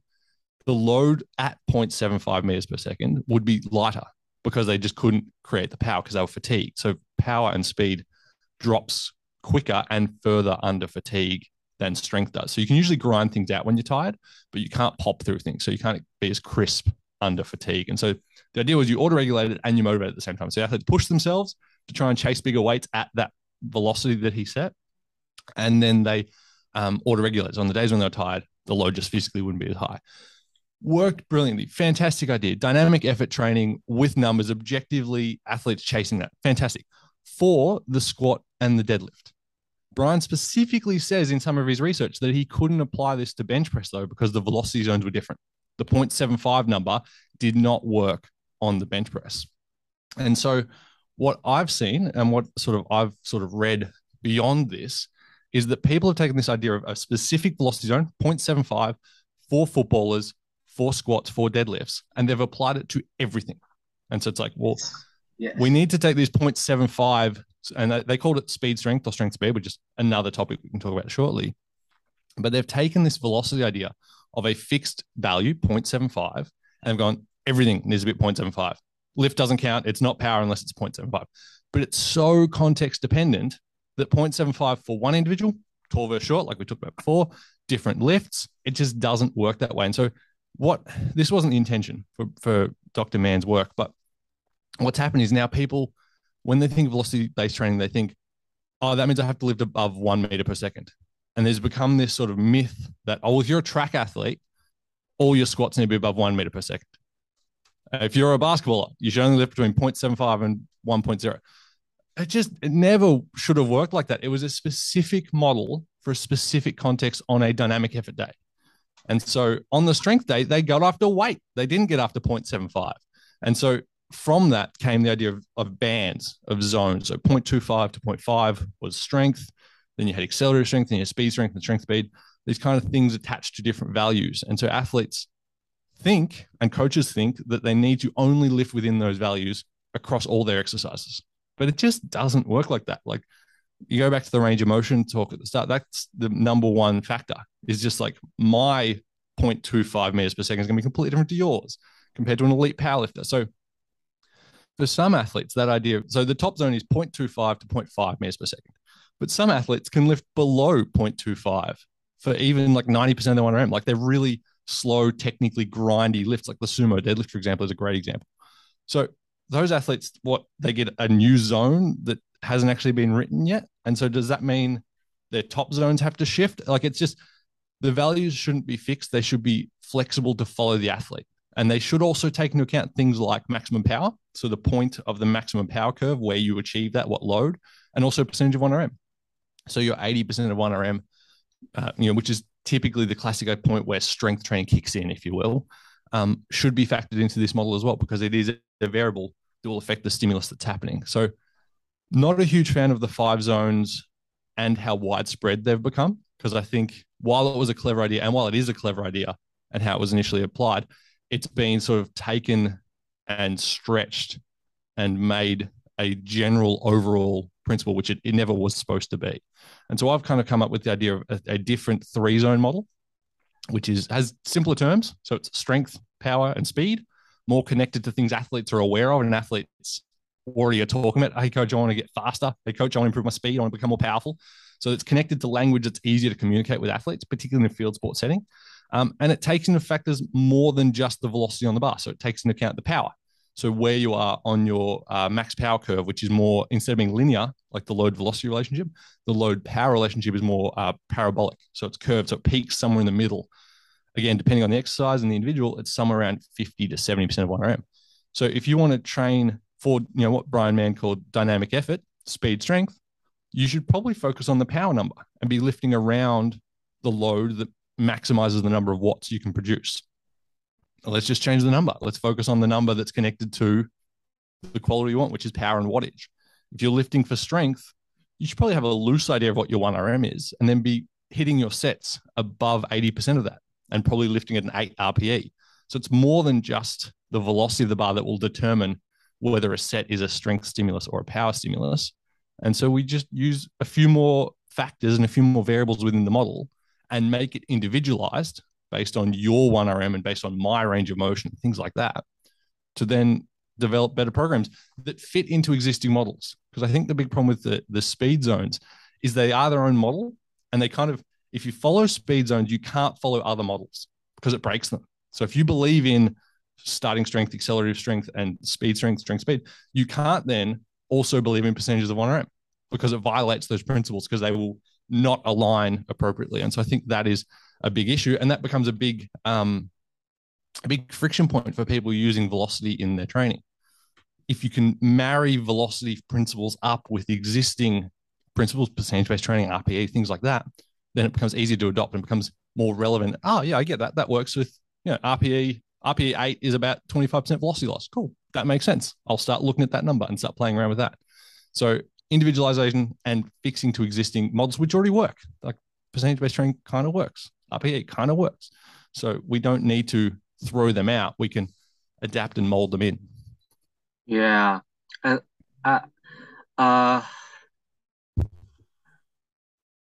the load at 0.75 meters per second would be lighter because they just couldn't create the power because they were fatigued. So power and speed drops quicker and further under fatigue than strength does. So you can usually grind things out when you're tired, but you can't pop through things. So you can't be as crisp under fatigue. And so the idea was you auto regulated it and you motivate at the same time. So to push themselves to try and chase bigger weights at that velocity that he set. And then they um, auto regulate. So on the days when they're tired, the load just physically wouldn't be as high. Worked brilliantly. Fantastic idea. Dynamic effort training with numbers, objectively, athletes chasing that. Fantastic. For the squat and the deadlift. Brian specifically says in some of his research that he couldn't apply this to bench press though because the velocity zones were different. The 0.75 number did not work on the bench press. And so what I've seen and what sort of I've sort of read beyond this is that people have taken this idea of a specific velocity zone, 0.75 for footballers, for squats, for deadlifts, and they've applied it to everything. And so it's like, well. We need to take this 0.75 and they called it speed strength or strength speed, which is another topic we can talk about shortly. But they've taken this velocity idea of a fixed value, 0.75, and they've gone, everything needs to be 0.75. Lift doesn't count. It's not power unless it's 0.75. But it's so context dependent that 0.75 for one individual, tall versus short, like we talked about before, different lifts, it just doesn't work that way. And so what this wasn't the intention for, for Dr. Mann's work, but what's happened is now people – when they think of velocity based training, they think, oh, that means I have to lift above one meter per second. And there's become this sort of myth that, oh, if you're a track athlete, all your squats need to be above one meter per second. If you're a basketballer, you should only lift between 0.75 and 1.0. It just it never should have worked like that. It was a specific model for a specific context on a dynamic effort day. And so on the strength day, they got after weight. They didn't get after 0.75. And so from that came the idea of, of bands of zones. So 0.25 to 0.5 was strength. Then you had accelerative strength, and you had speed strength and strength speed. These kind of things attached to different values. And so athletes think and coaches think that they need to only lift within those values across all their exercises. But it just doesn't work like that. Like you go back to the range of motion talk at the start, that's the number one factor is just like my 0.25 meters per second is going to be completely different to yours compared to an elite powerlifter. So for some athletes, that idea, so the top zone is 0.25 to 0.5 meters per second, but some athletes can lift below 0.25 for even like 90% of their 1RM. Like they're really slow, technically grindy lifts, like the sumo deadlift, for example, is a great example. So those athletes, what they get a new zone that hasn't actually been written yet. And so does that mean their top zones have to shift? Like it's just the values shouldn't be fixed. They should be flexible to follow the athlete. And they should also take into account things like maximum power. So the point of the maximum power curve, where you achieve that, what load, and also percentage of 1RM. So your 80% of 1RM, uh, you know, which is typically the classic point where strength training kicks in, if you will, um, should be factored into this model as well, because it is a variable that will affect the stimulus that's happening. So not a huge fan of the five zones and how widespread they've become, because I think while it was a clever idea and while it is a clever idea and how it was initially applied, it's been sort of taken and stretched and made a general overall principle, which it, it never was supposed to be. And so I've kind of come up with the idea of a, a different three zone model, which is has simpler terms. So it's strength, power, and speed, more connected to things athletes are aware of, and athletes already are talking about. Hey, coach, I want to get faster. Hey, coach, I want to improve my speed. I want to become more powerful. So it's connected to language that's easier to communicate with athletes, particularly in a field sport setting. Um, and it takes into factors more than just the velocity on the bar. So it takes into account the power. So where you are on your uh, max power curve, which is more instead of being linear, like the load velocity relationship, the load power relationship is more uh, parabolic. So it's curved. So it peaks somewhere in the middle. Again, depending on the exercise and the individual, it's somewhere around 50 to 70% of 1RM. So if you want to train for, you know, what Brian Mann called dynamic effort, speed strength, you should probably focus on the power number and be lifting around the load that maximizes the number of watts you can produce. Let's just change the number. Let's focus on the number that's connected to the quality you want, which is power and wattage. If you're lifting for strength, you should probably have a loose idea of what your 1RM is and then be hitting your sets above 80% of that and probably lifting at an 8 RPE. So it's more than just the velocity of the bar that will determine whether a set is a strength stimulus or a power stimulus. And so we just use a few more factors and a few more variables within the model and make it individualized based on your 1RM and based on my range of motion, things like that, to then develop better programs that fit into existing models. Because I think the big problem with the, the speed zones is they are their own model and they kind of, if you follow speed zones, you can't follow other models because it breaks them. So if you believe in starting strength, accelerative strength, and speed strength, strength speed, you can't then also believe in percentages of 1RM because it violates those principles because they will not align appropriately. And so I think that is a big issue, and that becomes a big um, a big friction point for people using velocity in their training. If you can marry velocity principles up with existing principles, percentage-based training, RPE, things like that, then it becomes easier to adopt and becomes more relevant. Oh, yeah, I get that. That works with you know RPE. RPE eight is about 25% velocity loss. Cool. That makes sense. I'll start looking at that number and start playing around with that. So individualization and fixing to existing models which already work. Like percentage based training kind of works. RPE kind of works. So we don't need to throw them out. We can adapt and mold them in. Yeah. Uh, uh, uh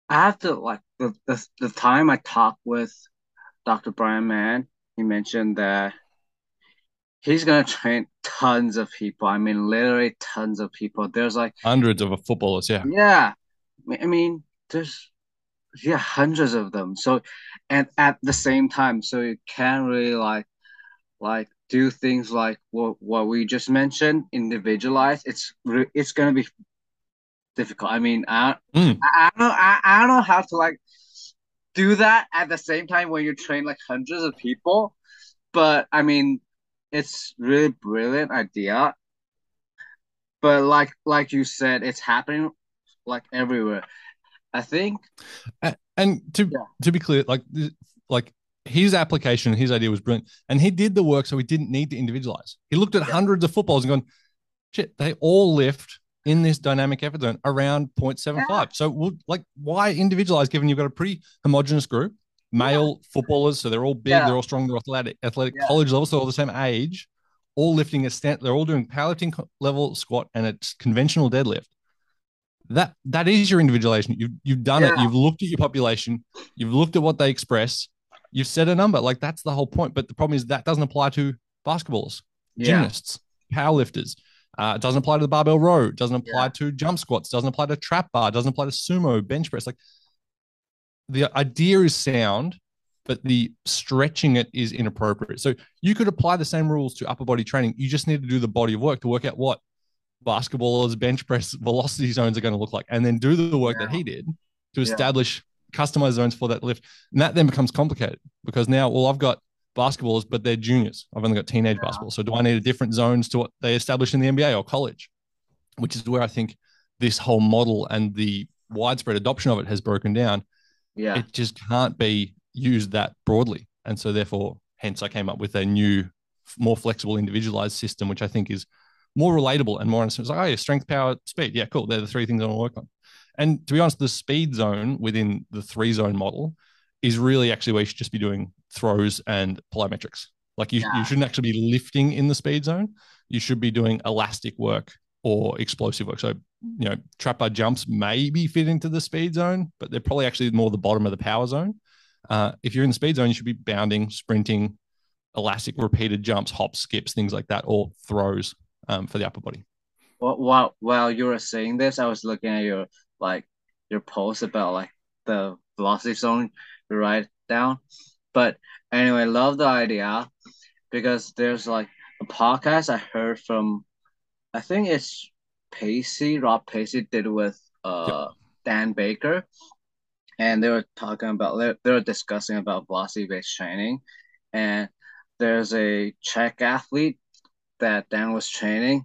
I have to like the, the the time I talked with Dr. Brian Mann, he mentioned that he's gonna train tons of people. I mean, literally tons of people. There's like hundreds of footballers. Yeah. Yeah. I mean, there's yeah hundreds of them. So, and at the same time, so you can't really like like do things like what what we just mentioned, individualized. It's it's gonna be difficult. I mean, I mm. I, I don't know I, I don't know how to like do that at the same time when you train like hundreds of people. But I mean, it's really brilliant idea. but like like you said, it's happening like everywhere. I think. And, and to yeah. to be clear, like like his application, his idea was brilliant, and he did the work, so he didn't need to individualize. He looked at yeah. hundreds of footballs and gone, shit, they all lift in this dynamic effort zone around 0.75. Yeah. So, we'll, like, why individualize given you've got a pretty homogenous group, male yeah. footballers, so they're all big, they're all strong, they're athletic, athletic college level, so all the same age, all lifting a stand, they're all doing powerlifting level squat and it's conventional deadlift that that is your individualization. You've you've done yeah. it. You've looked at your population. You've looked at what they express. You've set a number. Like that's the whole point. But the problem is that doesn't apply to basketballers, yeah. gymnasts, powerlifters. Uh, it doesn't apply to the barbell row. It doesn't apply yeah. to jump squats. Doesn't apply to trap bar. Doesn't apply to sumo, bench press. Like the idea is sound, but the stretching it is inappropriate. So you could apply the same rules to upper body training. You just need to do the body of work to work out what basketballers bench press [laughs] velocity zones are going to look like, and then do the work yeah. that he did to establish customized zones for that lift. And that then becomes complicated because now, well, I've got basketballers, but they're juniors. I've only got teenage yeah. basketball. So do I need a different zones to what they established in the NBA or college? Which is where I think this whole model and the widespread adoption of it has broken down. Yeah. It just can't be used that broadly. And so therefore, hence I came up with a new, more flexible, individualized system, which I think is more relatable and more understandable. It's like, oh yeah, strength, power, speed. Yeah, cool. They're the three things I want to work on. And to be honest, the speed zone within the three zone model is really actually where you should just be doing throws and plyometrics. Like you, yeah. you shouldn't actually be lifting in the speed zone. You should be doing elastic work or explosive work. So, you know, trap bar jumps maybe fit into the speed zone, but they're probably actually more the bottom of the power zone. Uh, if you're in the speed zone, you should be bounding, sprinting, elastic repeated jumps, hops, skips, things like that, or throws um, for the upper body. Well, while while you were saying this, I was looking at your like your post about like the velocity zone write down. But anyway, love the idea because there's like a podcast I heard from I think it's Pacey, Rob Pacey did with uh yep. Dan Baker. And they were talking about they, they were discussing about velocity based training. And there's a track athlete that Dan was training,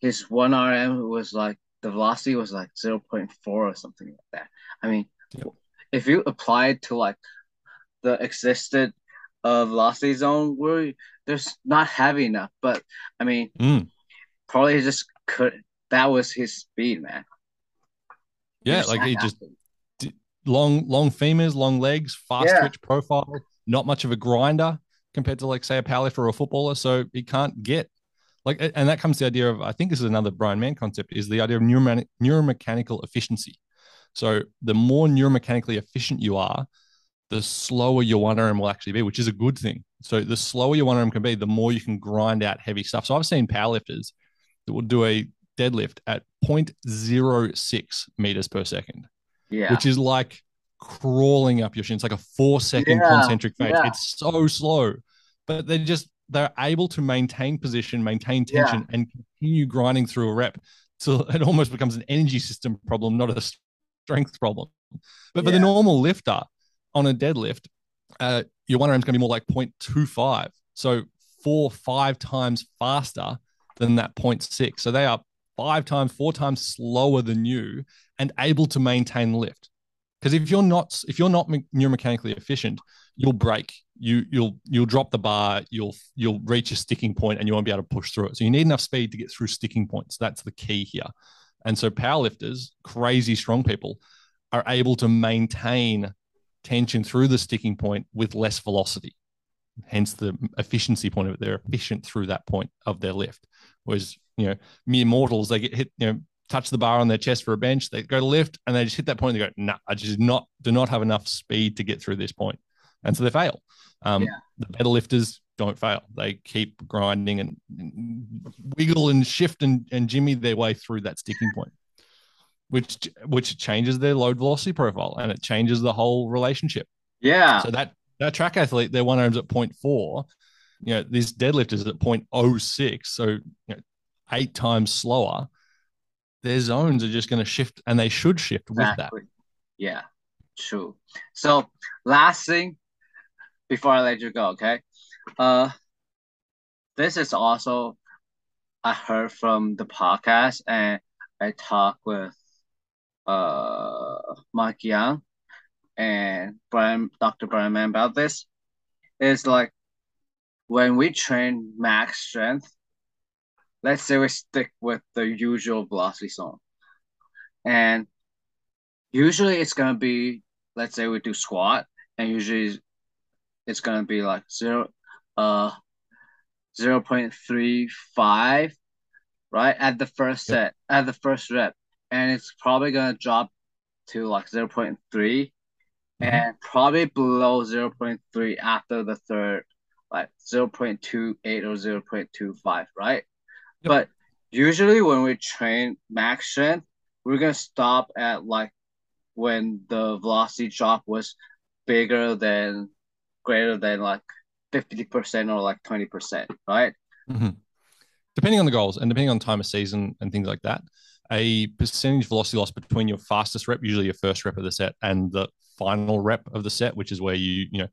his one RM was like the velocity was like 0.4 or something like that. I mean, yep. if you apply it to like the existed uh, velocity zone where there's not heavy enough, but I mean, mm. Probably just could. That was his speed, man. Yeah, like he just long, long femurs, long legs, fast yeah. twitch profile, not much of a grinder compared to like say a powerlifter or a footballer, so he can't get like and that comes to the idea of i think this is another brian mann concept is the idea of neuromechanical, neuromechanical efficiency so the more neuromechanically efficient you are the slower your one RM will actually be which is a good thing so the slower your one RM can be the more you can grind out heavy stuff so i've seen powerlifters that will do a deadlift at 0.06 meters per second yeah which is like crawling up your shin it's like a four second yeah. concentric phase yeah. it's so slow but they just they're able to maintain position, maintain tension, yeah. and continue grinding through a rep. So [laughs] it almost becomes an energy system problem, not a strength problem. But for the normal lifter on a deadlift, uh, your one RM is going to be more like 0.25. So four, five times faster than that 0.6. So they are five times, four times slower than you and able to maintain lift. Because if you're not if you're not neuromechanically efficient, you'll break. You you'll you'll drop the bar. You'll you'll reach a sticking point and you won't be able to push through it. So you need enough speed to get through sticking points. That's the key here. And so powerlifters, crazy strong people, are able to maintain tension through the sticking point with less velocity. Hence the efficiency point of it. They're efficient through that point of their lift. Whereas, you know, mere mortals, they get hit, you know, touch the bar on their chest for a bench, they go to lift and they just hit that point they go, nah, I just not do not have enough speed to get through this point and so they fail. Um, yeah. The better lifters don't fail; they keep grinding and wiggle and shift and, and jimmy their way through that sticking point, which which changes their load velocity profile and it changes the whole relationship. Yeah. So that that track athlete, their one RMs at 0.4, you know, this deadlift is at 0.06, so you know, eight times slower. Their zones are just going to shift, and they should shift with that. Yeah, true. So last thing before I let you go, okay? Uh, this is also I heard from the podcast and I talked with uh Mike Young and Brian Dr. Brian Mann about this is like when we train max strength, let's say we stick with the usual velocity zone. And usually it's gonna be let's say we do squat and usually it's gonna be like zero uh 0.35 right at the first set yep. at the first rep and it's probably gonna drop to like 0.3 mm-hmm. and probably below 0.3 after the third like 0.28 or 0.25 right yep. but usually when we train max strength we're gonna stop at like when the velocity drop was bigger than greater than like 50% or like 20%, right? Mm-hmm. Depending on the goals and depending on time of season and things like that, a percentage velocity loss between your fastest rep, usually your first rep of the set, and the final rep of the set, which is where you, you know,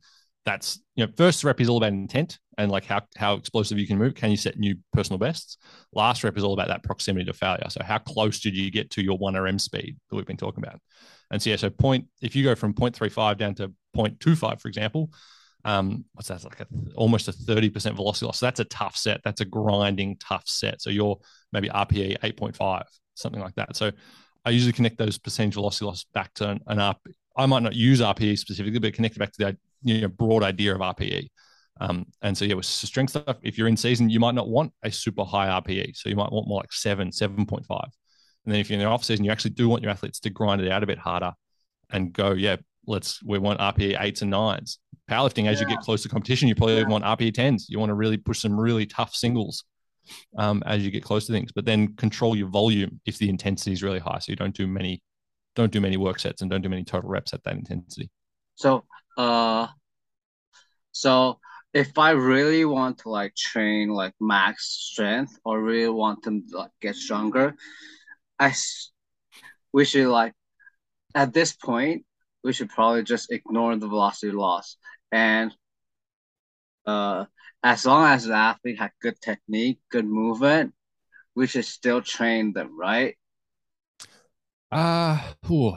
that's you know, first rep is all about intent and like how how explosive you can move. Can you set new personal bests? Last rep is all about that proximity to failure. So how close did you get to your one RM speed that we've been talking about? And so yeah, so point if you go from 0.35 down to 0.25, for example, um, what's that like a, almost a 30% velocity loss. So that's a tough set. That's a grinding tough set. So you're maybe RPE 8.5, something like that. So I usually connect those percentage velocity loss back to an, an. I might not use RPE specifically, but connect it back to the you know, broad idea of RPE. Um, and so yeah, with strength stuff, if you're in season, you might not want a super high RPE. So you might want more like seven, 7.5. And then if you're in the off season, you actually do want your athletes to grind it out a bit harder and go, yeah, let's we want RPE eights and nines. Powerlifting, as yeah. you get close to competition, you probably yeah. want RPE tens. You want to really push some really tough singles um, as you get close to things, but then control your volume if the intensity is really high. So you don't do many, don't do many work sets and don't do many total reps at that intensity. So, uh, so if I really want to like train like max strength or really want to like get stronger, I we should like at this point we should probably just ignore the velocity loss. And uh, as long as the athlete had good technique, good movement, we should still train them, right? Uh, ooh,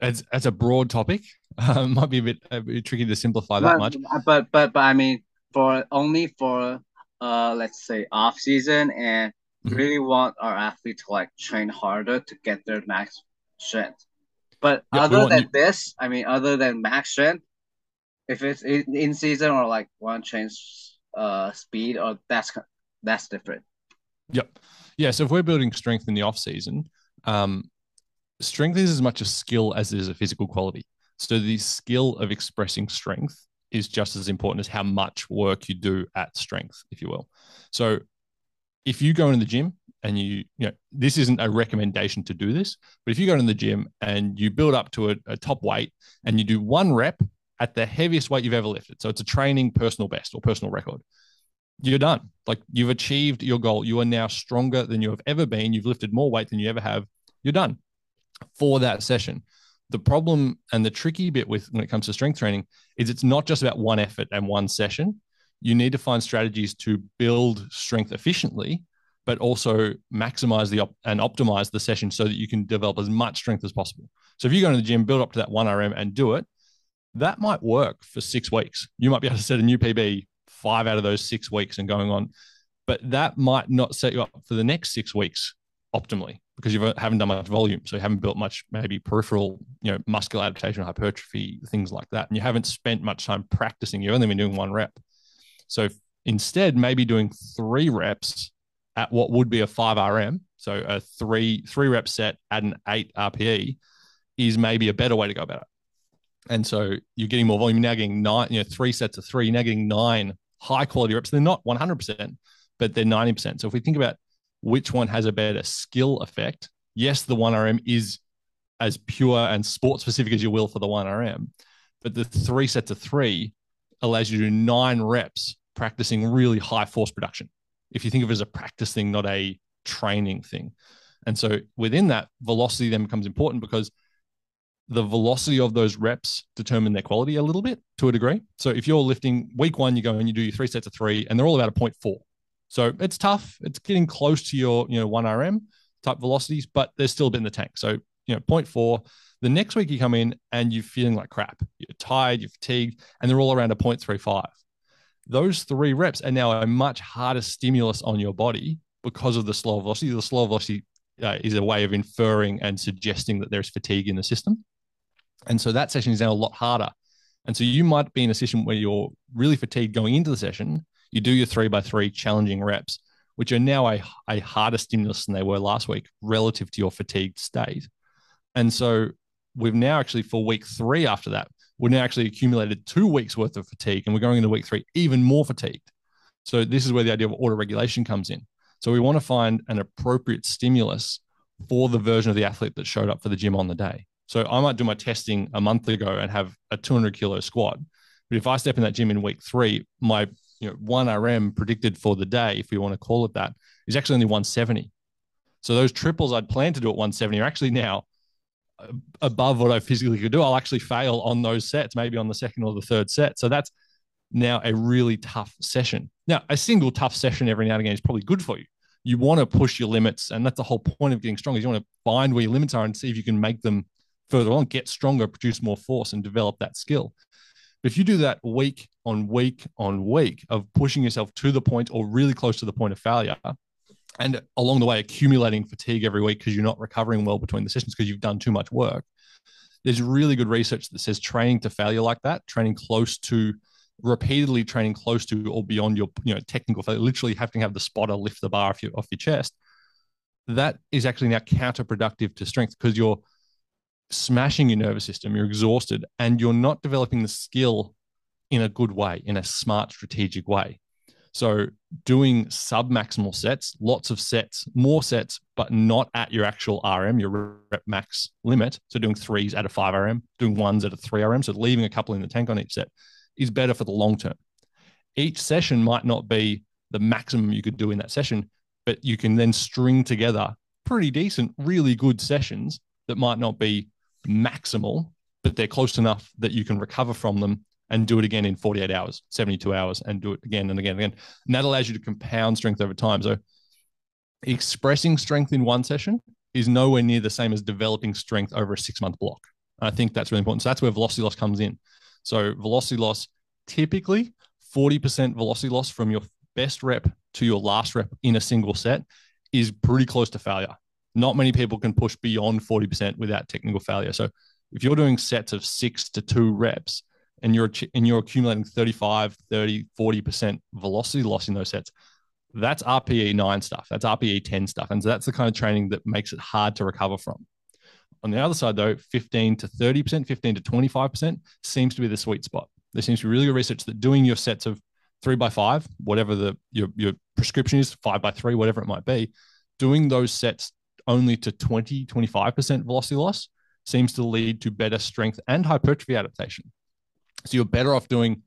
it's, it's a broad topic. [laughs] Uh, might be a bit, a bit tricky to simplify that but, much. But but but I mean, for only for uh, let's say off season, and mm-hmm. really want our athlete to like train harder to get their max strength. But yeah, other than you... this, I mean, other than max strength, if it's in, in season or like one change uh speed, or that's that's different. Yep. Yeah. So if we're building strength in the off season, um, strength is as much a skill as it is a physical quality. So the skill of expressing strength is just as important as how much work you do at strength, if you will. So if you go into the gym and you, you know, this isn't a recommendation to do this, but if you go to the gym and you build up to a, a top weight and you do one rep at the heaviest weight you've ever lifted, so it's a training personal best or personal record, you're done. Like you've achieved your goal. You are now stronger than you have ever been. You've lifted more weight than you ever have. You're done for that session. The problem and the tricky bit with when it comes to strength training is it's not just about one effort and one session. You need to find strategies to build strength efficiently but also maximize the op- and optimize the session so that you can develop as much strength as possible. So if you go to the gym, build up to that one RM and do it, that might work for six weeks. You might be able to set a new PB five out of those six weeks and going on, but that might not set you up for the next six weeks optimally because you haven't done much volume. So you haven't built much maybe peripheral, you know, muscular adaptation, hypertrophy, things like that. And you haven't spent much time practicing. You've only been doing one rep. So instead, maybe doing three reps at what would be a five RM, so a three three rep set at an eight RPE, is maybe a better way to go about it. And so you're getting more volume. You're now getting nine, you know, three sets of three. You're now getting nine high quality reps. They're not 100%, but they're 90%. So if we think about which one has a better skill effect, yes, the one RM is as pure and sport specific as you will for the one RM, but the three sets of three allows you to do nine reps practicing really high force production if you think of it as a practice thing, not a training thing. And so within that, velocity then becomes important because the velocity of those reps determine their quality a little bit to a degree. So if you're lifting week one, you go and you do your three sets of three, and they're all about a 0.4. So it's tough. It's getting close to your, you know, 1RM type velocities, but there's still a bit in the tank. So, you know, 0.4. The next week you come in and you're feeling like crap. You're tired, you're fatigued, and they're all around a 0.35. Those three reps are now a much harder stimulus on your body because of the slow velocity. The slow velocity uh, is a way of inferring and suggesting that there's fatigue in the system. And so that session is now a lot harder. And so you might be in a session where you're really fatigued going into the session. You do your three by three challenging reps, which are now a, a harder stimulus than they were last week relative to your fatigued state. And so we've now actually, for week three after that, we've now actually accumulated two weeks worth of fatigue and we're going into week three even more fatigued. So this is where the idea of auto regulation comes in. So we want to find an appropriate stimulus for the version of the athlete that showed up for the gym on the day. So I might do my testing a month ago and have a 200 kilo squat. But if I step in that gym in week three, my you know one RM predicted for the day, if we want to call it that, is actually only 170. So those triples I'd planned to do at 170 are actually now uh, above what I physically could do. I'll actually fail on those sets, maybe on the second or the third set. So that's now a really tough session. Now, a single tough session every now and again is probably good for you. You want to push your limits, and that's the whole point of getting strong. Is you want to find where your limits are and see if you can make them further on, get stronger, produce more force, and develop that skill. If you do that week on week on week of pushing yourself to the point or really close to the point of failure, and along the way accumulating fatigue every week because you're not recovering well between the sessions because you've done too much work, there's really good research that says training to failure like that, training close to repeatedly training close to or beyond your you know technical failure, literally having to have the spotter lift the bar off your, off your chest, that is actually now counterproductive to strength because you're smashing your nervous system, you're exhausted, and you're not developing the skill in a good way, in a smart, strategic way. So, doing sub maximal sets, lots of sets, more sets, but not at your actual RM, your rep max limit. So, doing threes at a five RM, doing ones at a three RM. So, leaving a couple in the tank on each set is better for the long term. Each session might not be the maximum you could do in that session, but you can then string together pretty decent, really good sessions that might not be maximal, but they're close enough that you can recover from them and do it again in 48 hours, 72 hours, and do it again and again and again. And that allows you to compound strength over time. So expressing strength in one session is nowhere near the same as developing strength over a six month block. I think that's really important. So that's where velocity loss comes in. So velocity loss, typically 40% velocity loss from your best rep to your last rep in a single set is pretty close to failure not many people can push beyond 40% without technical failure. So if you're doing sets of six to two reps and you're and you're accumulating 35, 30, 40% velocity loss in those sets, that's RPE 9 stuff. That's RPE 10 stuff. And so that's the kind of training that makes it hard to recover from. On the other side, though, 15 to 30%, 15 to 25% seems to be the sweet spot. There seems to be really good research that doing your sets of three by five, whatever the your, your prescription is, five by three, whatever it might be, doing those sets only to 20, 25% velocity loss seems to lead to better strength and hypertrophy adaptation. So you're better off doing,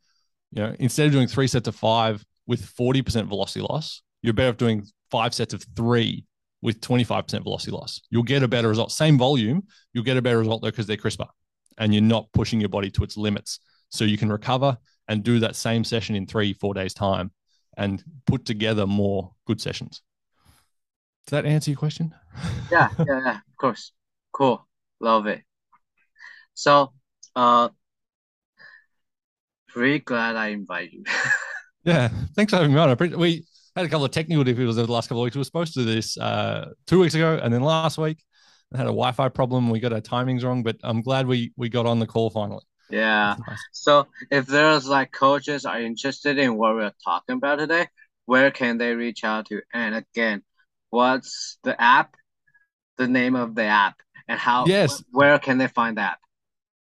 you know, instead of doing three sets of five with 40% velocity loss, you're better off doing five sets of three with 25% velocity loss. You'll get a better result. Same volume, you'll get a better result though because they're crisper and you're not pushing your body to its limits. So you can recover and do that same session in three, four days' time and put together more good sessions. Does that answer your question? [laughs] yeah, yeah, yeah, of course. Cool. Love it. So, uh, pretty glad I invite you. [laughs] yeah, thanks for having me on. I we had a couple of technical difficulties over the last couple of weeks. We were supposed to do this uh, two weeks ago, and then last week I had a Wi-Fi problem. We got our timings wrong, but I'm glad we we got on the call finally. Yeah. Nice. So if there's like coaches are interested in what we're talking about today, where can they reach out to? And again, what's the app, the name of the app, and how? Yes. Where can they find that?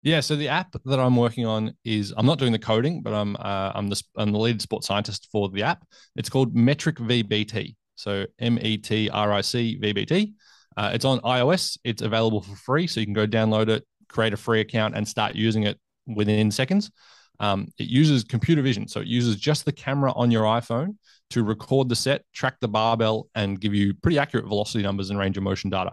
Yeah, so the app that I'm working on is I'm not doing the coding, but I'm uh, I'm the I'm the lead sports scientist for the app. It's called Metric VBT. So M E T R I C VBT. Uh, it's on iOS. It's available for free, so you can go download it, create a free account, and start using it within seconds. Um, it uses computer vision, so it uses just the camera on your iPhone to record the set, track the barbell, and give you pretty accurate velocity numbers and range of motion data.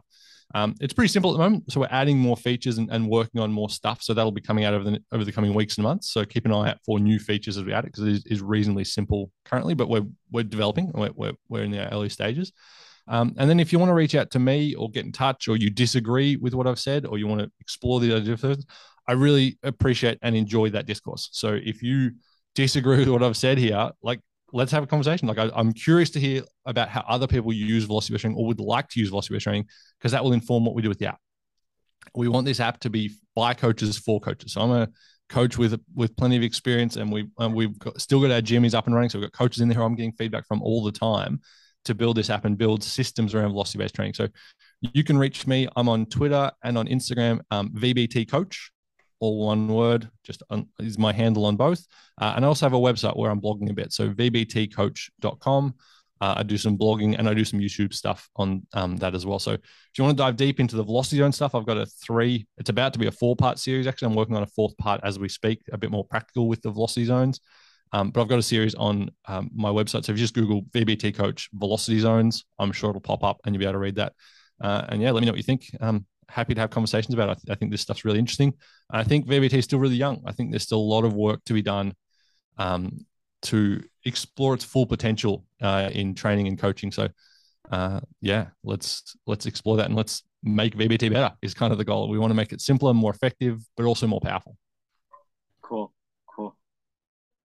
Um, it's pretty simple at the moment. So we're adding more features and, and, working on more stuff. So that'll be coming out over the over the coming weeks and months. So keep an eye out for new features as we add it because it is, is, reasonably simple currently, but we're we're developing. We're, we're, we're in the early stages. Um, and then if you want to reach out to me or get in touch, or you disagree with what I've said, or you want to explore the idea of I really appreciate and enjoy that discourse. So if you disagree with what I've said here, like let's have a conversation. Like I, am curious to hear about how other people use velocity training or would like to use velocity training because that will inform what we do with the app. We want this app to be by coaches for coaches. So I'm a coach with with plenty of experience, and we and we've got, still got our gym is up and running. So we've got coaches in there I'm getting feedback from all the time to build this app and build systems around velocity based training. So you can reach me. I'm on Twitter and on Instagram, um, VBT Coach all one word, just un, is my handle on both. Uh, and I also have a website where I'm blogging a bit. So vbtcoach.com. Uh, I do some blogging and I do some YouTube stuff on um, that as well. So if you want to dive deep into the velocity zone stuff, I've got a three, it's about to be a four part series. Actually, I'm working on a fourth part as we speak, a bit more practical with the velocity zones. Um, but I've got a series on um, my website. So if you just Google VBT Coach Velocity Zones, I'm sure it'll pop up and you'll be able to read that. Uh, and yeah, let me know what you think. Um, happy to have conversations about. I, th- I think this stuff's really interesting. I think VBT is still really young. I think there's still a lot of work to be done um, to explore its full potential uh, in training and coaching. So, uh, yeah, let's let's explore that and let's make VBT better. Is kind of the goal. We want to make it simpler, more effective, but also more powerful. Cool.